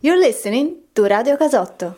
You're listening to Radio Casotto.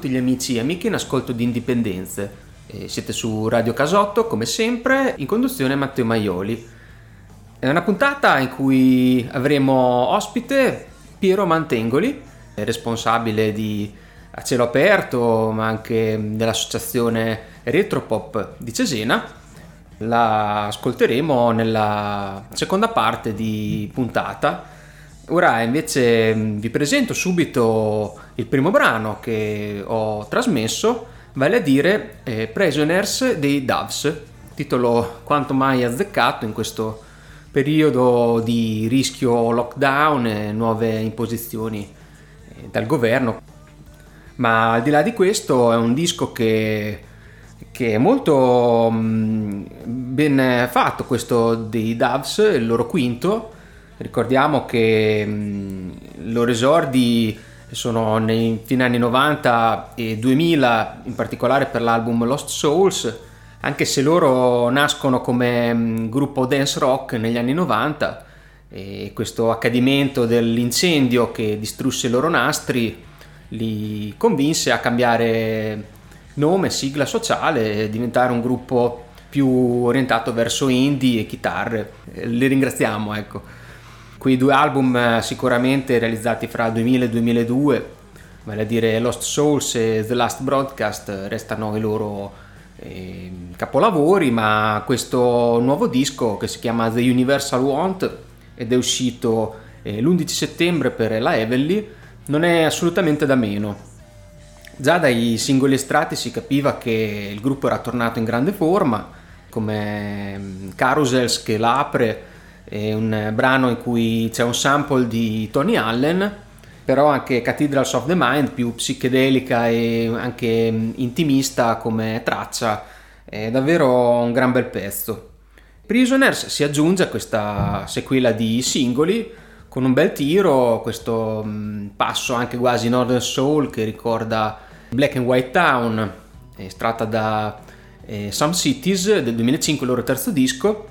tutti gli amici e amiche in ascolto di Indipendenze. Siete su Radio Casotto, come sempre, in conduzione Matteo Maioli. È una puntata in cui avremo ospite Piero Mantengoli, responsabile di A Cielo Aperto, ma anche dell'associazione Retropop di Cesena. La ascolteremo nella seconda parte di puntata. Ora invece vi presento subito il primo brano che ho trasmesso, vale a dire eh, Prisoners dei Doves, titolo quanto mai azzeccato in questo periodo di rischio lockdown e nuove imposizioni eh, dal governo. Ma al di là di questo è un disco che, che è molto mh, ben fatto, questo dei Doves, il loro quinto. Ricordiamo che mm, mh, loro esordi sono nei fine anni 90 e 2000, in particolare per l'album Lost Souls, anche se loro nascono come mm, gruppo dance rock negli anni 90 e questo accadimento dell'incendio che distrusse i loro nastri li convinse a cambiare nome, sigla sociale e diventare un gruppo più orientato verso indie e chitarre. Li ringraziamo, ecco. Quei due album eh, sicuramente realizzati fra il 2000 e il 2002, vale a dire Lost Souls e The Last Broadcast, restano i loro eh, capolavori, ma questo nuovo disco che si chiama The Universal Want ed è uscito eh, l'11 settembre per la Heavenly non è assolutamente da meno. Già dai singoli estratti si capiva che il gruppo era tornato in grande forma, come mm, Carousels che l'apre è un brano in cui c'è un sample di Tony Allen, però anche Cathedrals of the Mind, più psichedelica e anche intimista come traccia, è davvero un gran bel pezzo. Prisoners si aggiunge a questa sequela di singoli con un bel tiro, questo passo anche quasi Northern Soul che ricorda Black and White Town, estratta da eh, Some Cities del 2005, il loro terzo disco,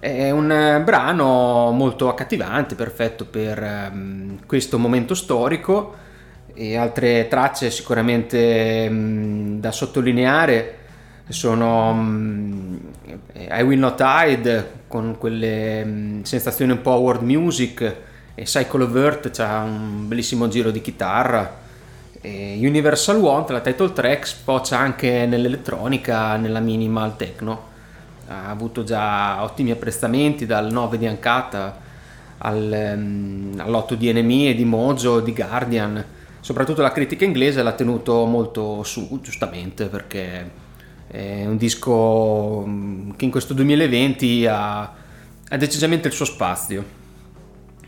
è un eh, brano molto accattivante, perfetto per um, questo momento storico e altre tracce sicuramente um, da sottolineare sono um, I Will Not Hide con quelle sensazioni un po' world music e Cycle of Earth c'ha un bellissimo giro di chitarra e Universal Want, la title track, sfocia anche nell'elettronica, nella minimal techno ha avuto già ottimi apprezzamenti dal 9 di Ancata al, um, all'8 di NME, di Mojo, di Guardian. Soprattutto la critica inglese l'ha tenuto molto su, giustamente, perché è un disco mm, che in questo 2020 ha, ha decisamente il suo spazio.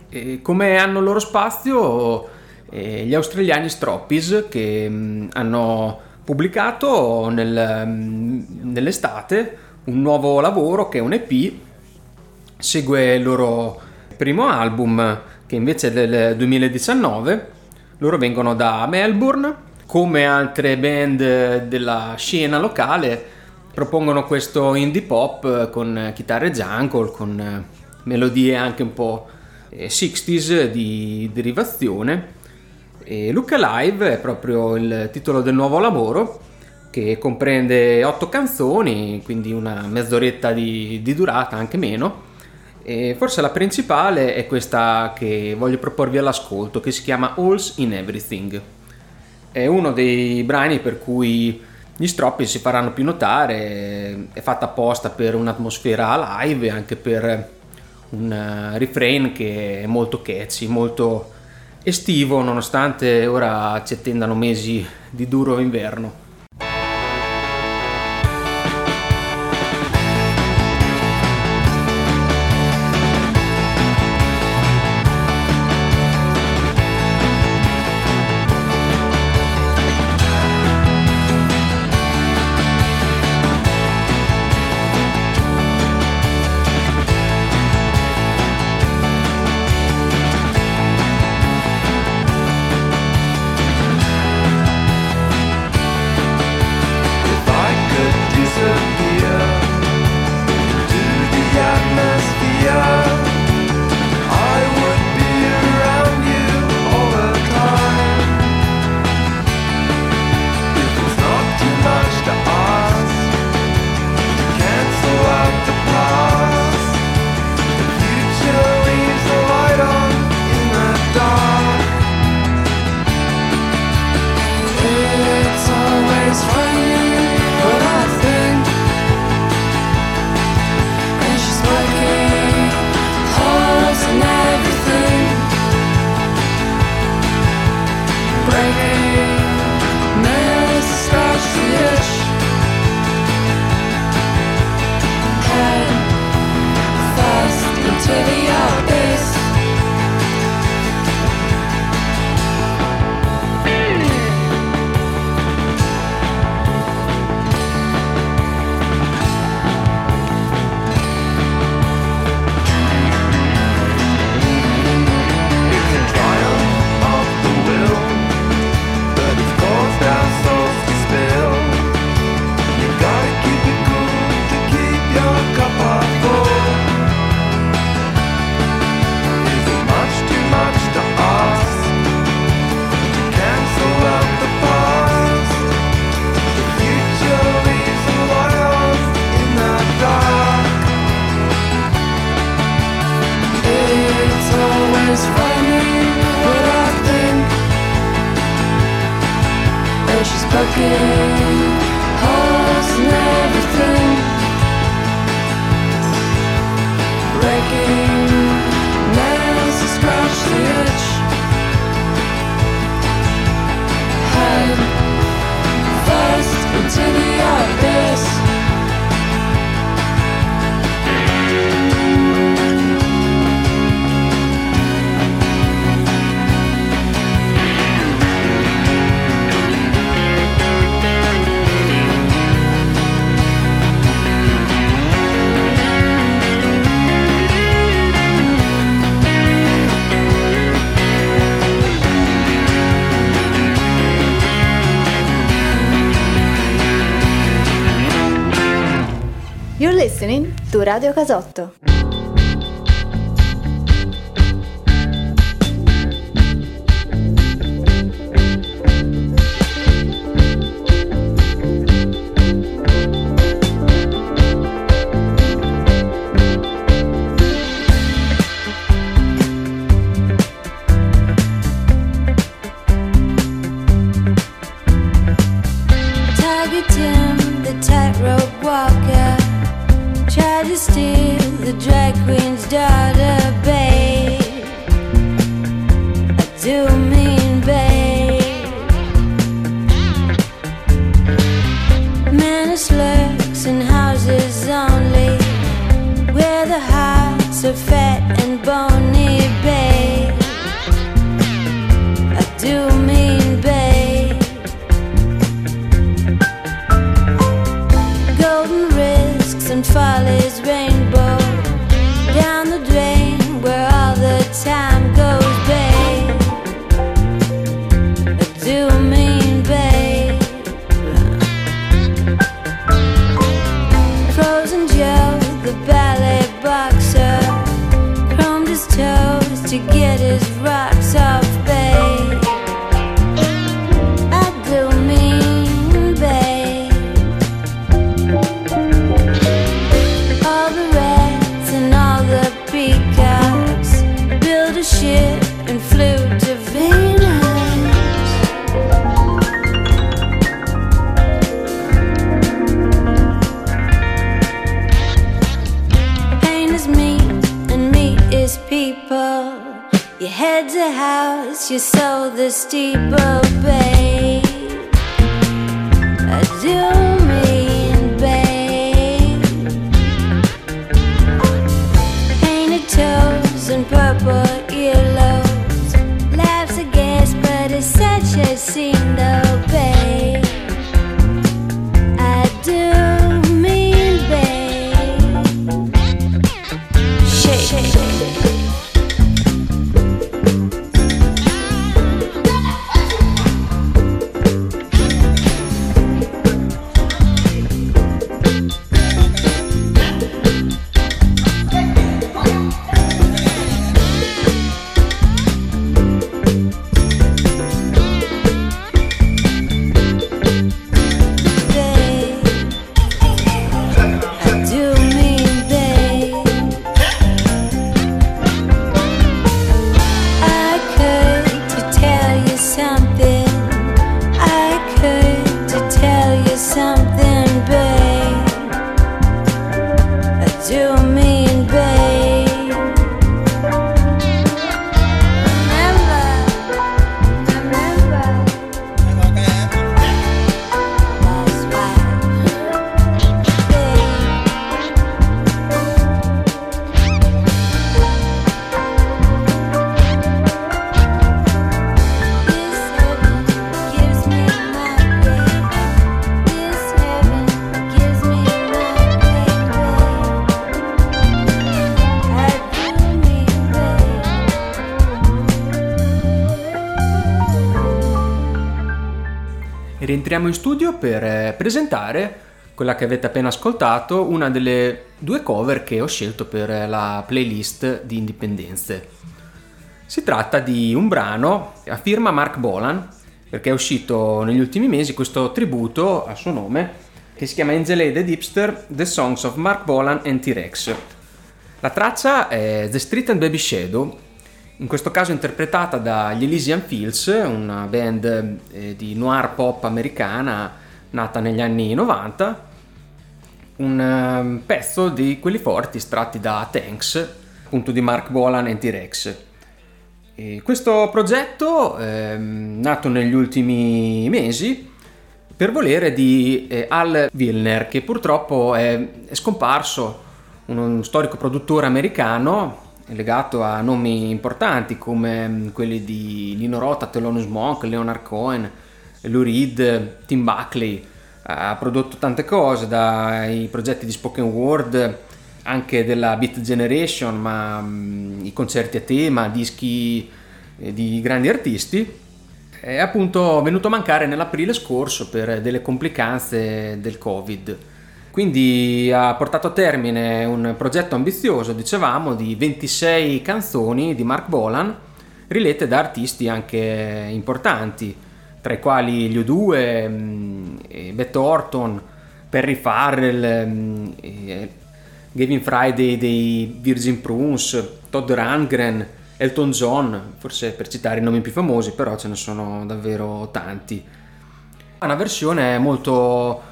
E come hanno il loro spazio eh, gli australiani Stroppies che mh, mm, hanno pubblicato nel, mh, mm, nell'estate un nuovo lavoro che è un EP, segue il loro primo album che invece è del 2019, loro vengono da Melbourne, come altre band della scena locale propongono questo indie pop con chitarre jungle, con melodie anche un po' 60s di derivazione. E Look Alive è proprio il titolo del nuovo lavoro che comprende otto canzoni, quindi una mezz'oretta di, di durata, anche meno. E forse la principale è questa che voglio proporvi all'ascolto, che si chiama Alls in Everything. È uno dei brani per cui gli stroppi si faranno più notare, è fatta apposta per un'atmosfera live e anche per un refrain che è molto catchy, molto estivo, nonostante ora ci attendano mesi di duro inverno. Radio Casotto. obey rientriamo in studio per eh, presentare quella che avete appena ascoltato, una delle due cover che ho scelto per eh, la playlist di Indipendenze. Si tratta di un brano a firma Mark Bolan, perché è uscito negli ultimi mesi questo tributo a suo nome che si chiama Angel Aid Hipster The Songs of Mark Bolan and T-Rex. La traccia è The Street and Baby Shadow, in questo caso interpretata dagli Elysian Fields, una band eh, di noir pop americana nata negli anni 90, un ehm, pezzo di quelli forti estratti da Tanks, appunto di Mark Bolan e T-Rex. E questo progetto, ehm, nato negli ultimi mesi, per volere di eh, Al Wilner, che purtroppo è, è scomparso, uno storico produttore americano legato a nomi importanti come mm, quelli di Lino Rota, Thelonious Monk, Leonard Cohen, Lou Reed, Tim Buckley. Ha prodotto tante cose, dai progetti di spoken word, anche della Beat Generation, ma mm, i concerti a tema, dischi eh, di grandi artisti. È appunto venuto a mancare nell'aprile scorso per delle complicanze del Covid. Quindi ha portato a termine un progetto ambizioso, dicevamo, di 26 canzoni di Mark Bolan, rilette da artisti anche importanti, tra i quali gli U2, mm, Beth Orton, Perry Farrell, mm, Gavin Friday dei Virgin Prunes, Todd Rundgren, Elton John, forse per citare i nomi più famosi, però ce ne sono davvero tanti. Una versione molto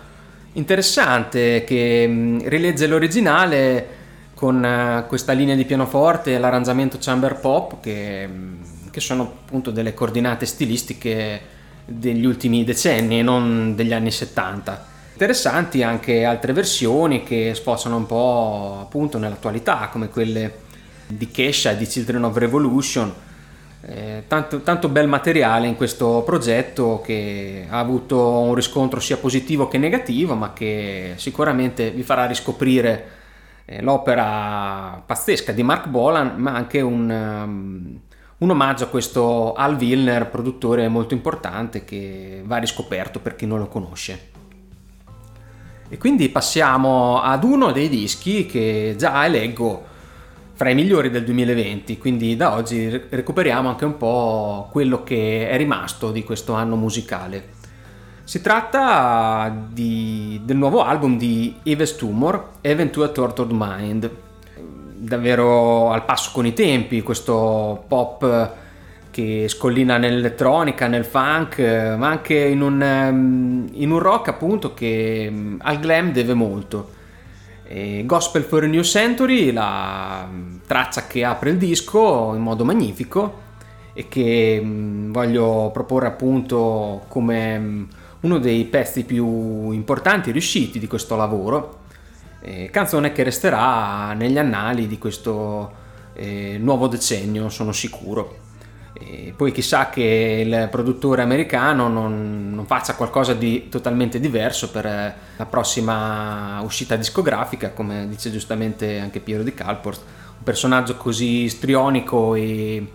interessante che mh, rilegge l'originale con eh, questa linea di pianoforte e l'arrangiamento chamber pop che, mh, che sono appunto delle coordinate stilistiche degli ultimi decenni e non degli anni 70. Interessanti anche altre versioni che sfociano un po' appunto nell'attualità come quelle di Kesha e di Children of Revolution eh, tanto, tanto, bel materiale in questo progetto che ha avuto un riscontro sia positivo che negativo, ma che sicuramente vi farà riscoprire eh, l'opera pazzesca di Mark Bolan, ma anche un, um, un omaggio a questo Al Wilner, produttore molto importante che va riscoperto per chi non lo conosce. E quindi passiamo ad uno dei dischi che già eleggo fra i migliori del 2020, quindi da oggi recuperiamo anche un po' quello che è rimasto di questo anno musicale. Si tratta di, del nuovo album di Yves Tumor, Even to a Tortured Mind, davvero al passo con i tempi, questo pop che scollina nell'elettronica, nel funk, ma anche in un, in un rock appunto che al glam deve molto. E Gospel for a New Century, la mm, traccia che apre il disco in modo magnifico e che mm, voglio proporre appunto come mm, uno dei pezzi più importanti e riusciti di questo lavoro. Canzone che resterà negli annali di questo eh, nuovo decennio, sono sicuro. E poi chissà che il produttore americano non, non, faccia qualcosa di totalmente diverso per eh, la prossima uscita discografica, come dice giustamente anche Piero di Calport, un personaggio così strionico e,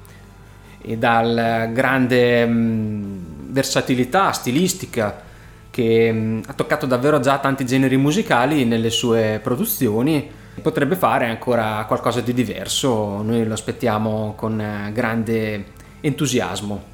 e dal grande mh, versatilità stilistica che mh, ha toccato davvero già tanti generi musicali nelle sue produzioni potrebbe fare ancora qualcosa di diverso. Noi lo aspettiamo con eh, grande entusiasmo.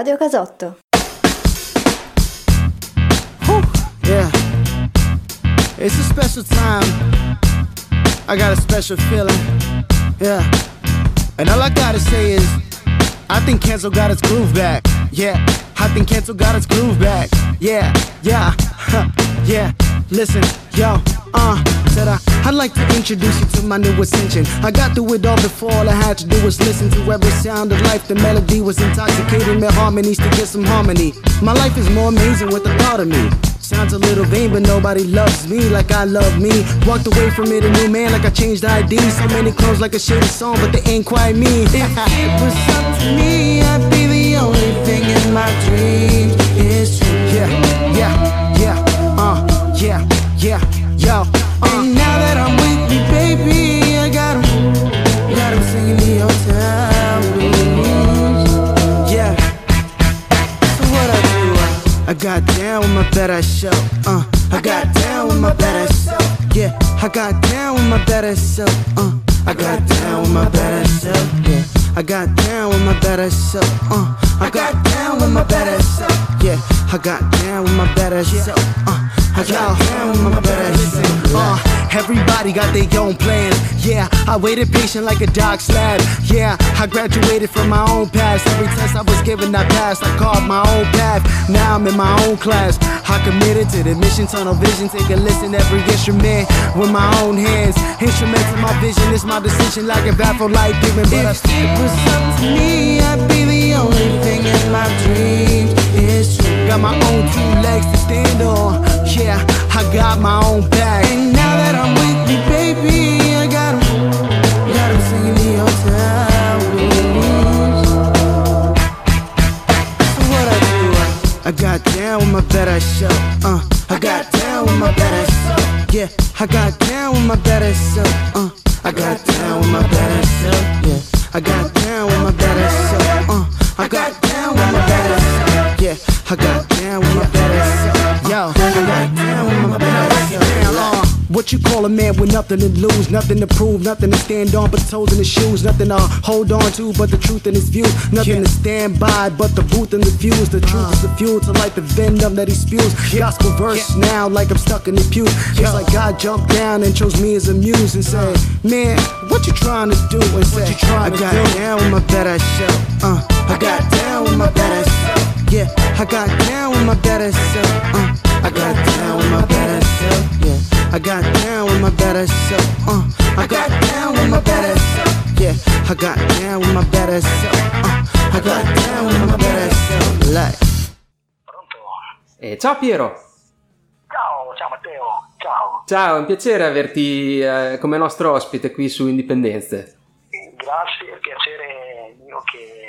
Radio Casotto. Yeah. It's a special time. I got a special feeling. Yeah. And all I gotta say is, I think Cancel got its groove back. Yeah. I think Cancel got its groove back. Yeah. Yeah. huh, yeah. Listen, yo. Uh, said I, I'd like to introduce you to my new ascension. I got through it all before, all I had to do was listen to every sound of life. The melody was intoxicating, the harmonies to get some harmony. My life is more amazing with the thought of me. Sounds a little vain, but nobody loves me like I love me. Walked away from it a new man, like I changed ID. So many clones, like a shady song, but they ain't quite me. If it was up to me, I'd be the only thing in my dreams. True. Yeah, yeah, yeah, uh, yeah, yeah, yo. Got down with my better self. Uh, I got down with my better self. Yeah, I got down with my better self. Uh, I got down with my better self. Yeah, I got down with my better self. Uh, I got down with my better self. Yeah, I got down with my better self. Uh, I got down with my better self. Uh, everybody got their own plan. Yeah, I waited patient like a dog slab. Yeah, I graduated from my own past. Every test I was given, I passed. I carved my own path. Now I'm in my own class. I committed to the mission, tunnel vision. Take a listen, every instrument with my own hands. Instrument to my vision, it's my decision. Like a baffled light given, but if it was up to me, I'd be the only thing in my dreams. It's. Got my own two legs to stand on. Yeah, I got my own back. And now that I'm with you, baby, I got 'em. Got 'em singing the? I, I got down with my better self. Uh, I got down with my better self. Yeah, I got down with my better self. Uh, I got down with my better self. Yeah, I got down with my better self. Uh, I got down with my better self. Yeah, I got down with my better. Yo, I got down with my. Uh, what you call a man with nothing to lose, nothing to prove, nothing to stand on but toes in his shoes, nothing to hold on to but the truth in his view, nothing to stand by but the booth and the fuse. The truth is the fuel to light the venom that he spews. Gospel verse now like I'm stuck in the pew. It's like God jumped down and chose me as a muse and said, Man, what you trying to do? And say, I got down with my better self. Uh, I got down with my better self. Yeah, I got down with my better self. Uh, I got down with my better self. Yeah, I got down with my better self. Uh, I got down with my better self. Yeah, I got down with my better self. Uh, I got down with my better self. Like. Pronto? Eh, ciao Piero, Ciao, ciao Matteo, ciao. ciao, è un piacere averti eh, come nostro ospite qui su Indipendenze. Grazie, è piacere mio che.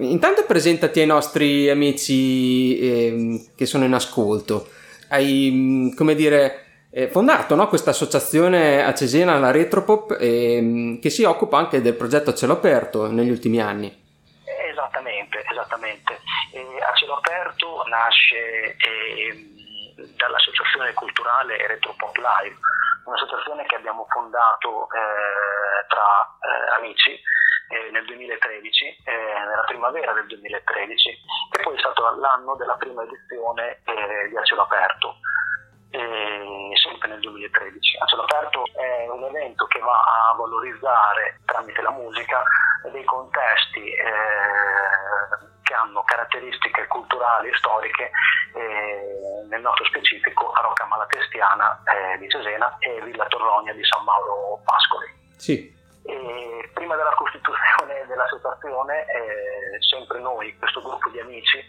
Intanto presentati ai nostri amici ehm, che sono in ascolto. Hai, mh, come dire, eh, fondato no, questa associazione a Cesena, la Retropop, ehm, che si occupa anche del progetto a cielo aperto negli ultimi anni. Esattamente, esattamente. Eh, a cielo aperto nasce ehm, dall'associazione culturale Retropop Live, un'associazione che abbiamo fondato eh, tra eh, amici eh, nel 2013, eh, nella primavera del 2013, e poi è stato l'anno della prima edizione eh, di A Cielo Aperto, sempre nel 2013. A Cielo Aperto è un evento che va a valorizzare tramite la musica dei contesti eh, che hanno caratteristiche culturali e storiche, eh, nel nostro specifico a Rocca Malatestiana eh, di Cesena e Villa Torlonia di San Mauro Pascoli. Sì, E prima della costituzione dell'associazione, eh, sempre noi, questo gruppo di amici,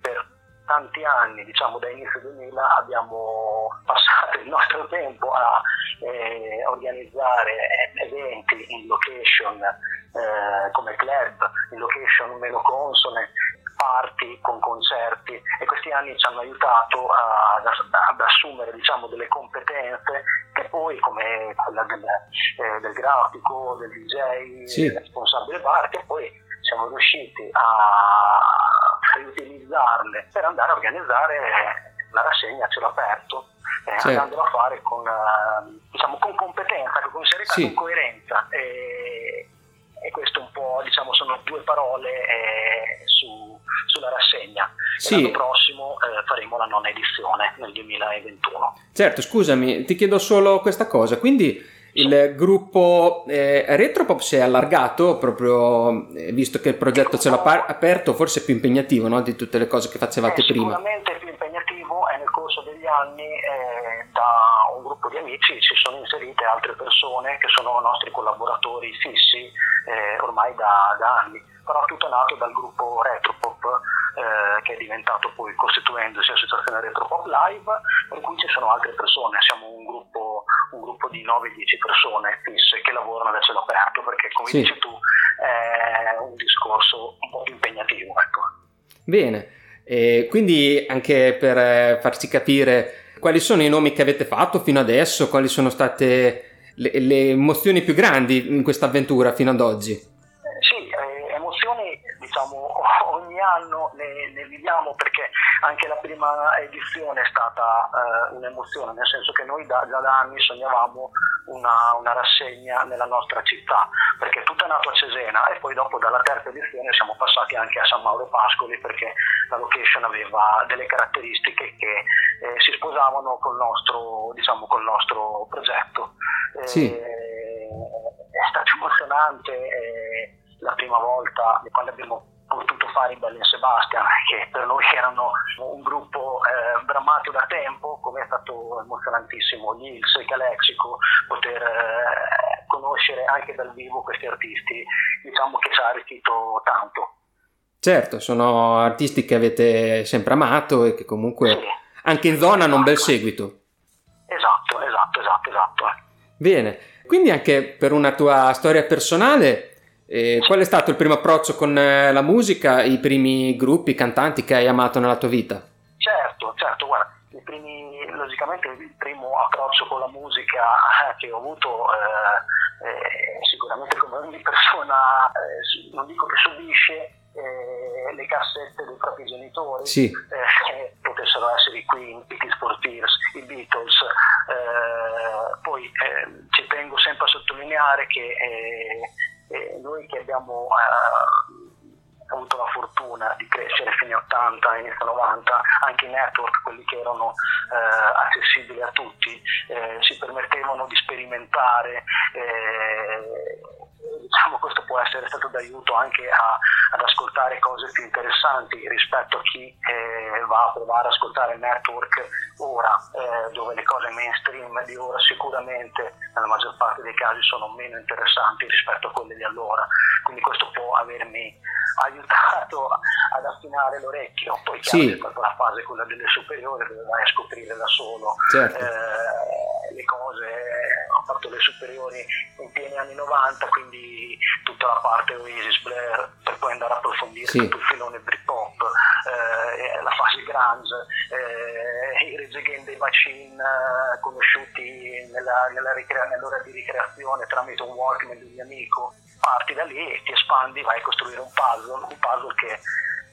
per tanti anni, diciamo da inizio 2000, abbiamo passato il nostro tempo a eh, organizzare eventi in location eh, come club, in location meno consone, party con concerti e questi anni ci hanno aiutato a- ad, assumere diciamo, delle competenze che poi come quella del, eh, del grafico, del DJ, Sì. del responsabile bar, che poi siamo riusciti a riutilizzarle per andare a organizzare la rassegna a cielo aperto, eh, Certo. andandola a fare con, eh, diciamo, con competenza, con serietà, Sì. con coerenza. E, e questo un po', diciamo, sono due parole eh, su- sulla rassegna. Sì. L'anno prossimo eh, faremo la nona edizione nel 2021. Certo, scusami, ti chiedo solo questa cosa. Quindi il gruppo eh, Retropop si è allargato proprio eh, visto che il progetto ce l'ha pa- aperto, forse più impegnativo no, di tutte le cose che facevate Eh, prima. Sicuramente più impegnativo e nel corso degli anni eh, da un gruppo di amici si sono inserite altre persone che sono nostri collaboratori fissi eh, ormai da, da anni, però tutto nato dal gruppo Retropop eh, che è diventato poi costituendosi Associazione Retropop Live, per cui ci sono altre persone, siamo un gruppo, un gruppo di 9-10 persone fisse che lavorano a cielo aperto perché come Sì. dici tu è un discorso un po' più impegnativo. Ecco. Bene, E quindi anche per eh, farci capire quali sono i nomi che avete fatto fino adesso, quali sono state le, le emozioni più grandi in questa avventura fino ad oggi. Eh, Sì, eh, emozioni diciamo ogni anno viviamo perché anche la prima edizione è stata eh, un'emozione, nel senso che noi da, già da anni sognavamo una, una rassegna nella nostra città, perché tutto è nato a Cesena e poi dopo dalla terza edizione siamo passati anche a San Mauro Pascoli perché la location aveva delle caratteristiche che eh, si sposavano col nostro, diciamo, col nostro progetto. Eh, Sì. È stato emozionante la prima volta quando abbiamo fare i Bellin Sebastian, che per noi erano un gruppo eh, bramato da tempo, come è stato emozionantissimo gli Hills e Calexico, poter eh, conoscere anche dal vivo questi artisti, diciamo che ci ha arricchito tanto. Certo, sono artisti che avete sempre amato e che comunque Sì. anche in zona hanno un bel seguito. Esatto, esatto, esatto, esatto. Bene, quindi anche per una tua storia personale, eh, qual è stato il primo approccio con eh, la musica, i primi gruppi, cantanti che hai amato nella tua vita? Certo, certo, guarda, primi, logicamente il primo approccio con la musica eh, che ho avuto eh, eh, sicuramente come ogni persona, eh, non dico che subisce eh, le cassette dei propri genitori, Sì. eh, potessero essere i Queen, i for Tears, i Beatles, eh, poi ci tengo sempre a sottolineare che eh, eh, noi che abbiamo eh, avuto la fortuna di crescere fine 80, inizio 90, anche i network, quelli che erano eh, accessibili a tutti, eh, si permettevano di sperimentare. Diciamo questo può essere stato d'aiuto anche a- ad ascoltare cose più interessanti rispetto a chi eh, va a provare ad ascoltare il network ora, eh, dove le cose mainstream di ora sicuramente nella maggior parte dei casi sono meno interessanti rispetto a quelle di allora. Quindi questo può avermi aiutato ad affinare l'orecchio. Poi Sì. c'è stata la fase quella delle superiori dove vai a scoprire da solo Certo. eh, le cose. Ho fatto le superiori in pieni anni 90, quindi tutta la parte Oasis, Blair, per poi andare a approfondire Sì. tutto il filone Britpop, eh, la fase grunge, eh, i Against the Machine eh, conosciuti nella, nella ricrea- nell'ora di ricreazione tramite un Walkman di un mio amico. Parti da lì e ti espandi, vai a costruire un puzzle, un puzzle che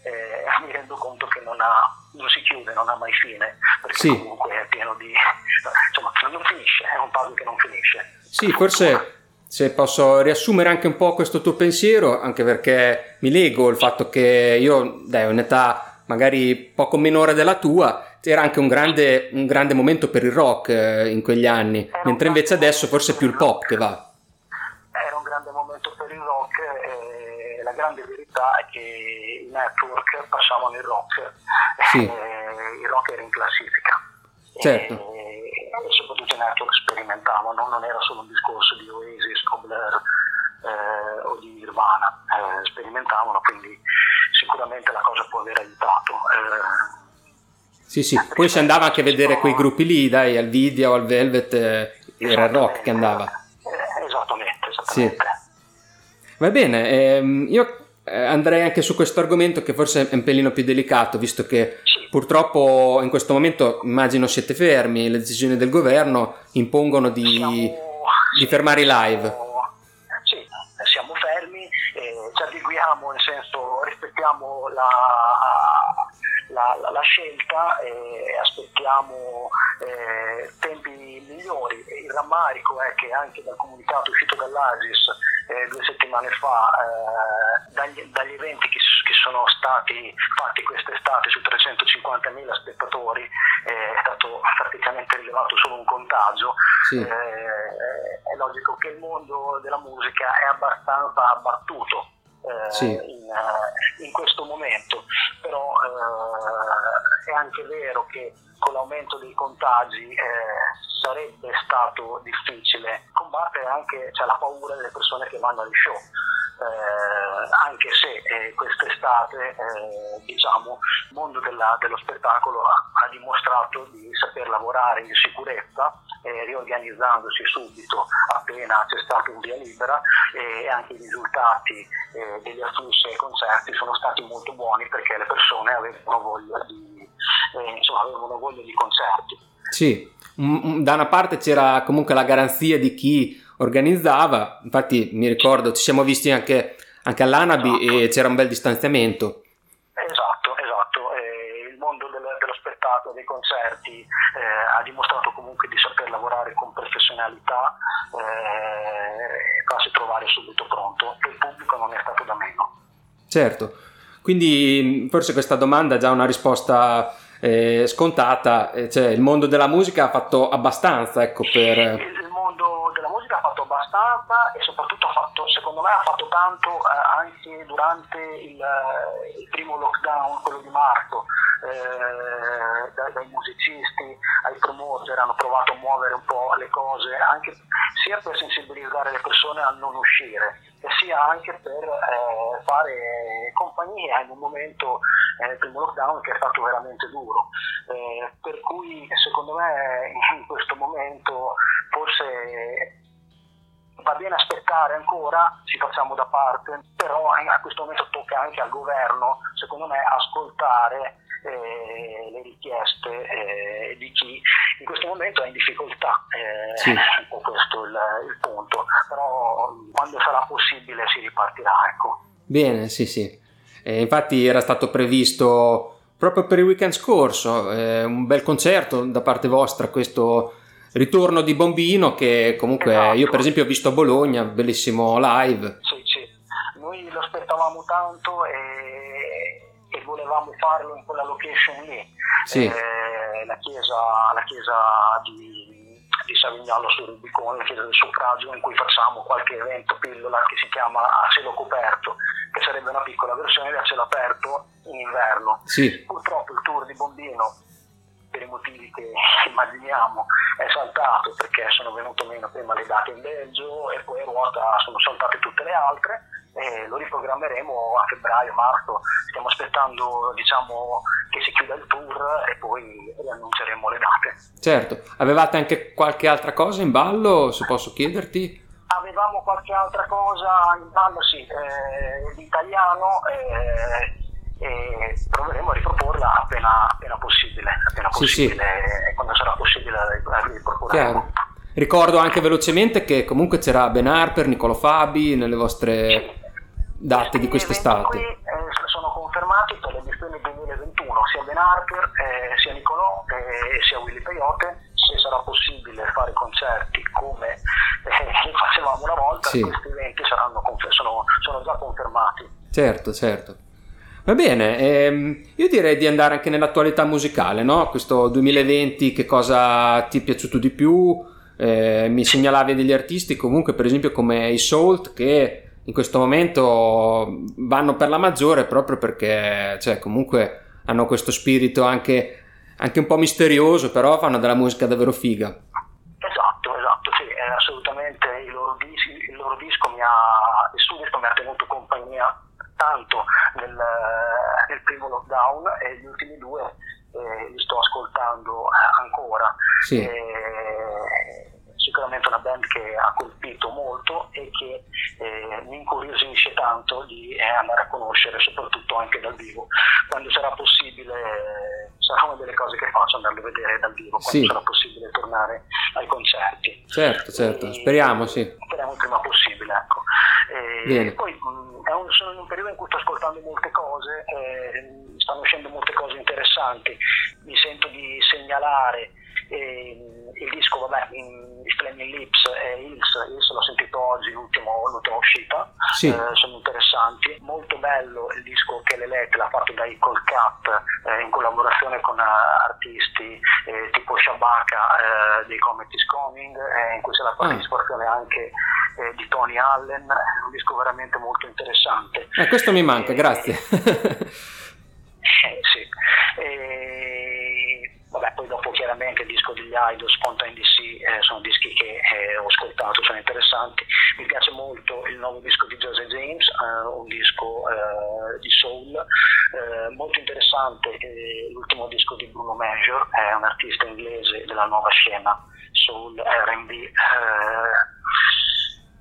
eh, mi rendo conto che non, ha, non si chiude, non ha mai fine, Sì. comunque è pieno di... insomma, non finisce, è un puzzle che non finisce. Sì, forse se posso riassumere anche un po' questo tuo pensiero, anche perché mi lego il fatto che io, dai, ho un'età magari poco minore della tua, era anche un grande, un grande momento per il rock eh, in quegli anni, mentre invece adesso forse è più il pop che va. era un grande momento per il rock e la grande verità è che i network passavano il rock Sì. e il rock era in classifica Certo. e, e soprattutto i network sperimentavano non era solo un discorso di Oasis o Blair eh, o di Nirvana eh, sperimentavano quindi sicuramente la cosa può aver aiutato eh, Sì, sì, poi si andava anche a vedere quei gruppi lì, dai, al video, al Velvet, eh, era il rock che andava. Eh, esattamente Sì. esattamente Va bene, ehm, io eh, andrei anche su questo argomento che forse è un pelino più delicato, visto che purtroppo in questo momento immagino siete fermi, le decisioni del governo impongono di, Siamo- di fermare i live. Siamo- Sì, siamo fermi, eh, ci adeguiamo, nel senso rispettiamo la, la- la- la scelta e aspettiamo eh, tempi migliori. E il rammarico è che anche dal comunicato uscito dall'Agis eh, due settimane fa, eh, dagli, dagli eventi che, che sono stati fatti quest'estate su 350.000 spettatori, eh, è stato praticamente rilevato solo un contagio. Sì. Eh, è logico che il mondo della musica è abbastanza abbattuto eh, Sì. in, eh, in questo momento, però è anche vero che con l'aumento dei contagi eh, sarebbe stato difficile combattere anche cioè, la paura delle persone che vanno agli show. Eh, anche se eh, quest'estate eh, diciamo, il mondo della- dello spettacolo ha, ha dimostrato di saper lavorare in sicurezza, eh, riorganizzandosi subito appena c'è stato un via libera e anche i risultati eh, degli afflussi ai concerti sono stati molto buoni perché le persone avevano voglia di, eh, insomma, avevano voglia di concerti. Sì, da una parte c'era comunque la garanzia di chi organizzava, infatti mi ricordo ci siamo visti anche, anche all'Anabi e c'era un bel distanziamento. Esatto, esatto. Eh, il mondo del- dello spettacolo, dei concerti eh, ha dimostrato comunque di saper lavorare con professionalità eh, e farsi trovare subito pronto e il pubblico non è stato da meno. Certo, quindi forse questa domanda ha già una risposta eh, scontata, eh, cioè il mondo della musica ha fatto abbastanza, ecco, per... Il il mondo della musica ha fatto abbastanza e soprattutto ha fatto, secondo me ha fatto tanto eh, anche durante il, eh, il primo lockdown, quello di marzo, eh, dai, dai musicisti ai promoter hanno provato a muovere un po' le cose anche sia per sensibilizzare le persone a non uscire e sia anche per eh, fare compagnia in un momento eh, primo lockdown che è stato veramente duro. Eh, per cui secondo me in questo momento forse va bene aspettare ancora, ci facciamo da parte, però a questo momento tocca anche al governo, secondo me, ascoltare eh, le richieste eh, di chi in questo momento è in difficoltà. Eh, Sì. È po' questo il, il punto, però quando sarà possibile si ripartirà. Ecco. Bene, sì, sì. Eh, infatti era stato previsto proprio per il weekend scorso eh, un bel concerto da parte vostra, questo ritorno di Bombino che comunque Esatto. io per esempio ho visto a Bologna, bellissimo live. Sì, sì. Noi lo aspettavamo tanto e, e volevamo farlo in quella location lì, Sì. Eh, la, chiesa, la chiesa di, di Savignano sul Rubicone, la chiesa del suffragio, in cui facciamo qualche evento pillola che si chiama A cielo coperto, che sarebbe una piccola versione del cielo aperto in inverno. Sì, Purtroppo il tour di Bombino, per i motivi che immaginiamo, è saltato perché sono venute meno prima le date in Belgio e poi a ruota sono saltate tutte le altre e lo riprogrammeremo a febbraio, marzo. Stiamo aspettando diciamo, che si chiuda il tour e poi riannunceremo le date. certo. Avevate anche qualche altra cosa in ballo, se posso chiederti? Avevamo qualche altra cosa in ballo, sì, eh, l'italiano eh, e proveremo a riproporla appena, appena possibile, appena Sì, sì. possibile, e quando sarà possibile la riproporremo. Chiaro. Ricordo anche velocemente che comunque c'era Ben Harper, Niccolo Fabi nelle vostre date di Questi quest'estate. eh, sono confermati per l'edizione 2021, sia Ben Harper, eh, sia Nicolò eh, sia Willy Peyote. Se sarà possibile fare concerti come eh, facevamo una volta, Sì. questi eventi saranno sono, sono già confermati. Certo, certo. Va bene, ehm, io direi di andare anche nell'attualità musicale, no? Questo 2020, che cosa ti è piaciuto di più? Eh, mi segnalavi degli artisti comunque, per esempio, come i Salt, che in questo momento vanno per la maggiore proprio perché, cioè, comunque hanno questo spirito anche, anche un po' misterioso, però fanno della musica davvero figa. Esatto, esatto, sì, eh, assolutamente il loro, dis- il loro disco mi ha, il suo disco mi ha tenuto compagnia tanto nel, nel primo lockdown e gli ultimi due eh, li sto ascoltando ancora. Sì. Eh, sicuramente una band che ha colpito molto e che eh, mi incuriosisce tanto di eh, andare a conoscere, soprattutto anche dal vivo. Quando sarà possibile, eh, sarà una delle cose che faccio andarli a vedere dal vivo, quando Sì. sarà possibile tornare ai concerti. Certo, certo, E- speriamo, sì. Speriamo il prima possibile, ecco. E poi è un- sono in un periodo in cui sto ascoltando molte cose, eh, stanno uscendo molte cose interessanti. Mi sento di segnalare E, il disco, vabbè, in, i Flaming Lips e Hills, Hills l'ho sentito oggi, l'ultima uscita, Sì. eh, sono interessanti. Molto bello il disco che l'Elect l'ha fatto da Equal Cut eh, in collaborazione con eh, artisti eh, tipo Shabaka eh, dei Comet is Coming, eh, in cui c'è la partecipazione anche eh, di Tony Allen, è un disco veramente molto interessante. Questo mi manca, grazie. sì. Vabbè, poi dopo chiaramente il disco degli Idols, Spontan DC, eh, sono dischi che eh, ho ascoltato, sono interessanti. Mi piace molto il nuovo disco di Jose James, eh, un disco eh, di soul, eh, molto interessante eh, l'ultimo disco di Bruno Major, è un artista inglese della nuova scena soul R&B.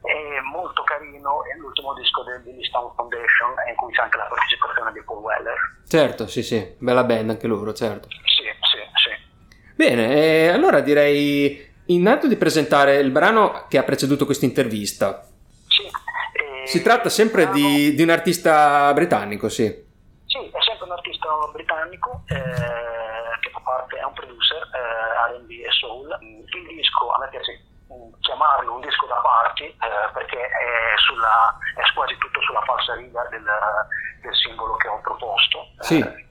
È molto carino è l'ultimo disco degli Stone Foundation in cui c'è anche la partecipazione di Paul Weller certo, sì, sì, bella band anche loro, certo. sì, sì, sì. Bene, allora direi innanzitutto di presentare il brano che ha preceduto questa intervista. Sì, eh, Si tratta sempre brano- di, di un artista britannico, sì. Sì, è sempre un artista britannico eh, che fa parte, è un producer eh, R&B e soul. Il disco, a me piace chiamarlo un disco da party eh, perché è, sulla, è quasi tutto sulla falsa riga del, del singolo che ho proposto. Sì. Eh,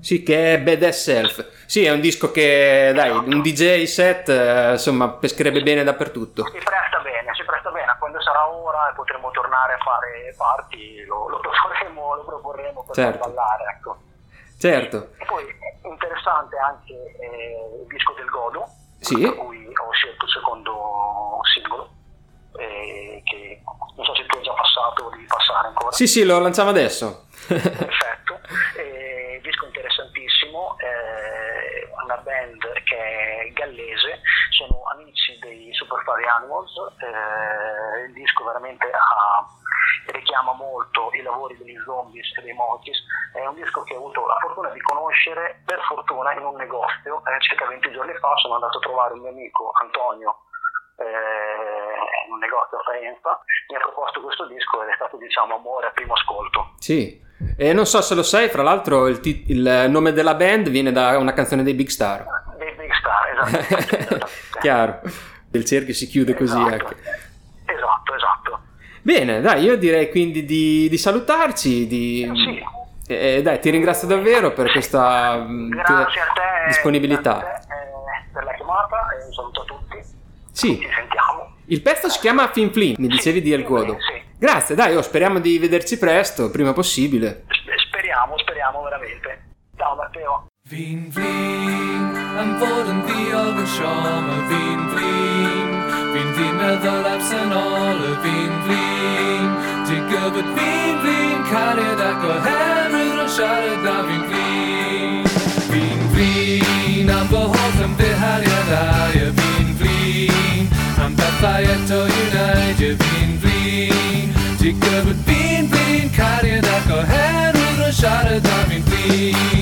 Sì, che è Badass Self. Sì, è un disco che, dai, un DJ set, eh, insomma, pescherebbe bene dappertutto. Si presta bene, si presta bene, quando sarà ora e potremo tornare a fare party lo, lo proporremo, lo proporremo per Certo. ballare, ecco. E Certo, poi è interessante anche eh, il disco del Godo, Sì. per cui ho scelto il secondo singolo, eh, che non so se tu hai già passato o devi passare ancora. sì, sì, lo lanciamo adesso. Perfetto, eh, disco interessantissimo, eh, una band che è gallese, sono amici dei Super Furry Animals, eh, il disco veramente ha- richiama molto i lavori degli Zombies e dei Monkeys, è un disco che ho avuto la fortuna di conoscere per fortuna in un negozio, eh, circa 20 giorni fa sono andato a trovare un mio amico Antonio eh, in un negozio a Faenza, mi ha proposto questo disco ed è stato diciamo amore a primo ascolto. Sì. E non so se lo sai, fra l'altro il, tit- il nome della band viene da una canzone dei Big Star. Dei Big Star, esattamente. Chiaro, il cerchio si chiude così Esatto. ecco. Esatto, esatto. Bene, dai, io direi quindi di, di salutarci, di... Sì. Eh, dai, ti ringrazio davvero per questa mm, Grazie a te, disponibilità. grazie a te, eh, per la chiamata e un saluto a tutti. Sì, Ci sentiamo. il pezzo si chiama Fin Flin, mi dicevi di El Godo. Sì. Grazie, dai, oh, speriamo di vederci presto, prima possibile. Sp- Speriamo, speriamo veramente. Ciao Matteo. Vin Vling, am våren vi över schamer Vin Vling, Vin Vling med lapsen alle Vin Vin gyfer fi'n flin Cariad ac oherwydd rwy'n siarad na fi'n flin. Fi'n flin am fy holl ymddihariadau Ie fi'n flin. Am bethau eto i wneud Ie fi'n flin. Ti gyfer fi'n flin Cariad ac oherwydd rwy'n siarad na fi'n flin.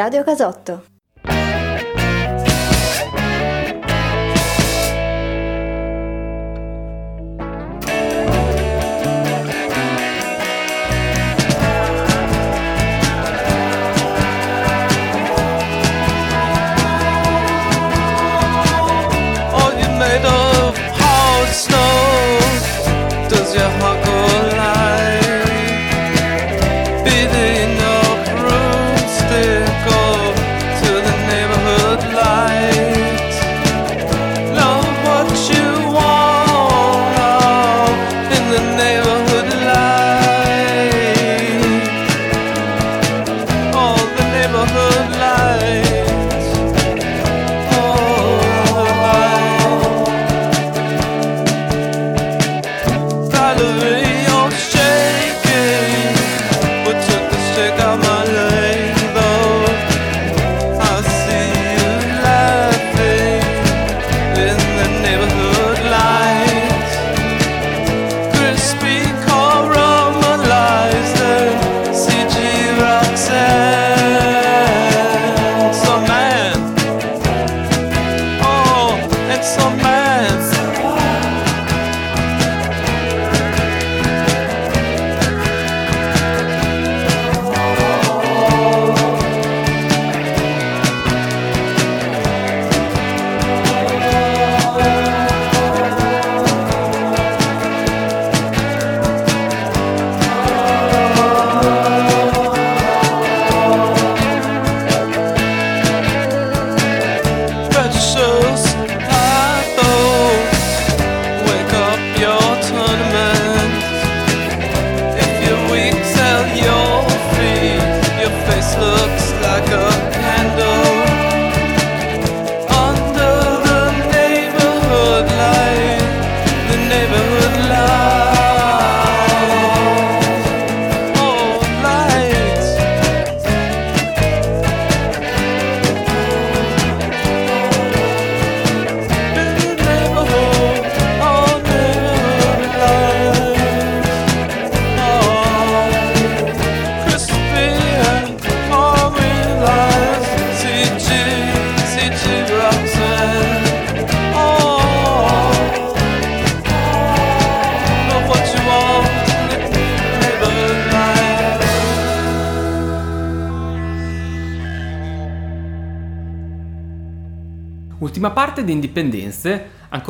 Radio Casotto.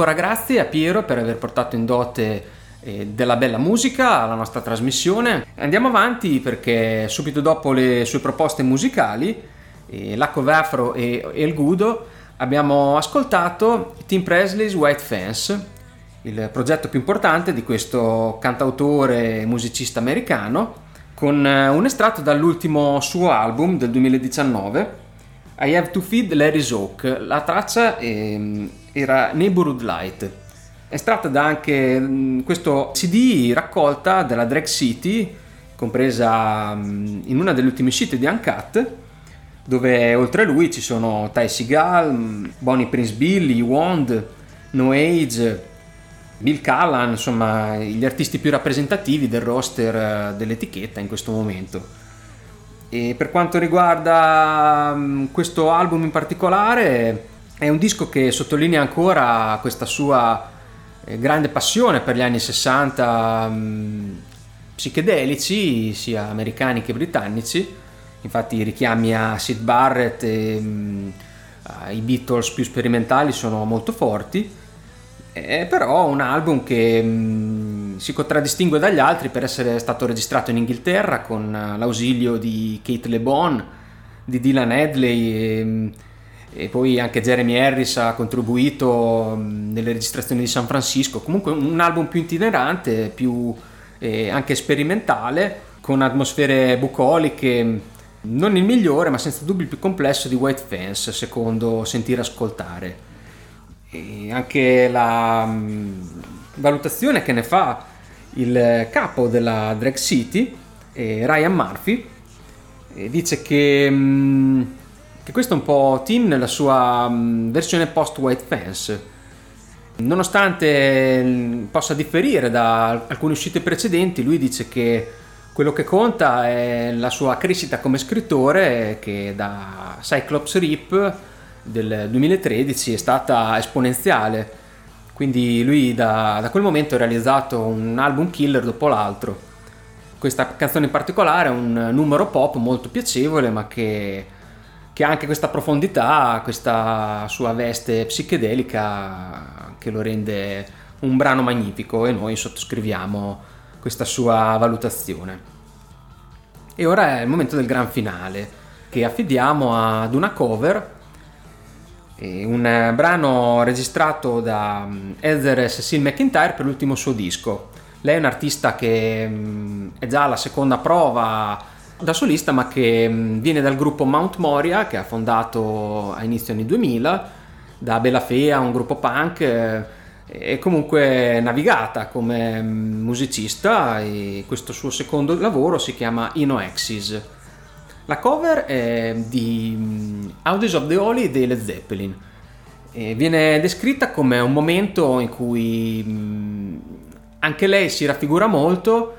Ancora grazie a Piero per aver portato in dote eh, della bella musica alla nostra trasmissione. Andiamo avanti perché subito dopo le sue proposte musicali, eh, Lacco Vafro e El Gudo, abbiamo ascoltato Tim Presley's White Fence, il progetto più importante di questo cantautore e musicista americano, con eh, un estratto dall'ultimo suo album del 2019, I Have to Feed Larry's Oak. La traccia ehm, era Neighborhood Light. Estratta da anche mh, questo CD raccolta della Drag City, compresa mh, in una delle ultime uscite di Uncut, dove oltre a lui ci sono Ty Seagal, mh, Bonnie Prince Billy, Wand, No Age, Bill Callan, insomma gli artisti più rappresentativi del roster eh, dell'etichetta in questo momento. E per quanto riguarda mm, questo album in particolare, è un disco che sottolinea ancora questa sua eh, grande passione per gli anni 60 mm, psichedelici, sia americani che britannici. Infatti i richiami a Sid Barrett e mm, ai Beatles più sperimentali sono molto forti. È però un album che si contraddistingue dagli altri per essere stato registrato in Inghilterra con eh, l'ausilio di Kate Le Bon, di Dylan Hadley e, mh, e poi anche Jeremy Harris ha contribuito mh, nelle registrazioni di San Francisco. Comunque un album più itinerante, più eh, anche sperimentale, con atmosfere bucoliche. Non il migliore, ma senza dubbio il più complesso di White Fence, secondo Sentire Ascoltare e anche la mh, valutazione che ne fa il capo della Drag City, eh, Ryan Murphy, eh, dice che, mh, che questo è un po' Tim nella sua mh, versione post White Fence. Nonostante mh, possa differire da alcune uscite precedenti, lui dice che Quello che conta è la sua crescita come scrittore che da Cyclops Rip del 2013 è stata esponenziale. Quindi lui da, da quel momento ha realizzato un album killer dopo l'altro. Questa canzone in particolare è un numero pop molto piacevole ma che, che ha anche questa profondità, questa sua veste psichedelica che lo rende un brano magnifico e noi sottoscriviamo questa sua valutazione. E ora è il momento del gran finale, che affidiamo ad una cover, un eh, brano registrato da mm, Heather Cecil McIntyre per l'ultimo suo disco. Lei è un'artista che mm, è già alla seconda prova da solista, ma che mm, viene dal gruppo Mount Moria, che ha fondato a inizio anni 2000, da Bella Fea, un gruppo punk. eh, è comunque navigata come musicista e questo suo secondo lavoro si chiama Inoexis. La cover è di mm, Audios of the Holy dei Led Zeppelin. E viene descritta come un momento in cui mm, anche lei si raffigura molto,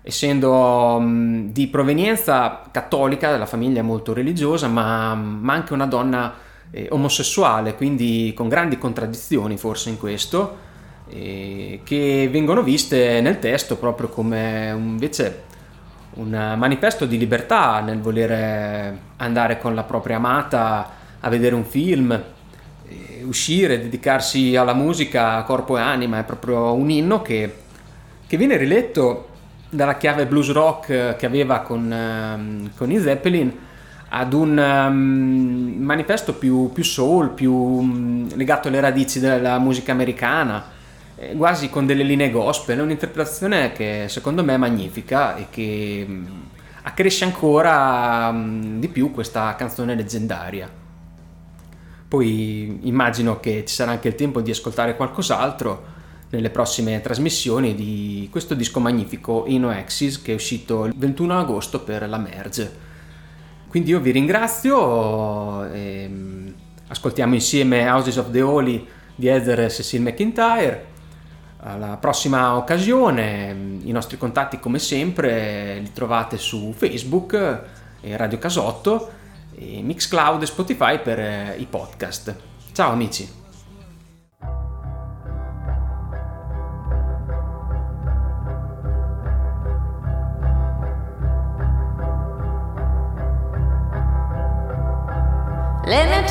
essendo mm, di provenienza cattolica, della famiglia molto religiosa, ma, anche una donna eh, omosessuale, quindi con grandi contraddizioni forse in questo, eh, che vengono viste nel testo proprio come invece un manifesto di libertà nel volere andare con la propria amata a vedere un film, eh, uscire, dedicarsi alla musica corpo e anima, è proprio un inno che, che viene riletto dalla chiave blues rock eh, che aveva con, ehm, con i Zeppelin ad un ehm, manifesto più, più soul, più mm, legato alle radici della musica americana, eh, quasi con delle linee gospel. È un'interpretazione che secondo me è magnifica e che mm, accresce ancora mm, di più questa canzone leggendaria. Poi immagino che ci sarà anche il tempo di ascoltare qualcos'altro nelle prossime trasmissioni di questo disco magnifico Inoexis che è uscito il 21 agosto per la Merge. Quindi io vi ringrazio, ehm, ascoltiamo insieme Houses of the Holy di Heather Cecil McIntyre. Alla prossima occasione, i nostri contatti come sempre li trovate su Facebook Radio Casotto, Mixcloud e Spotify per eh, i podcast. Ciao amici! Let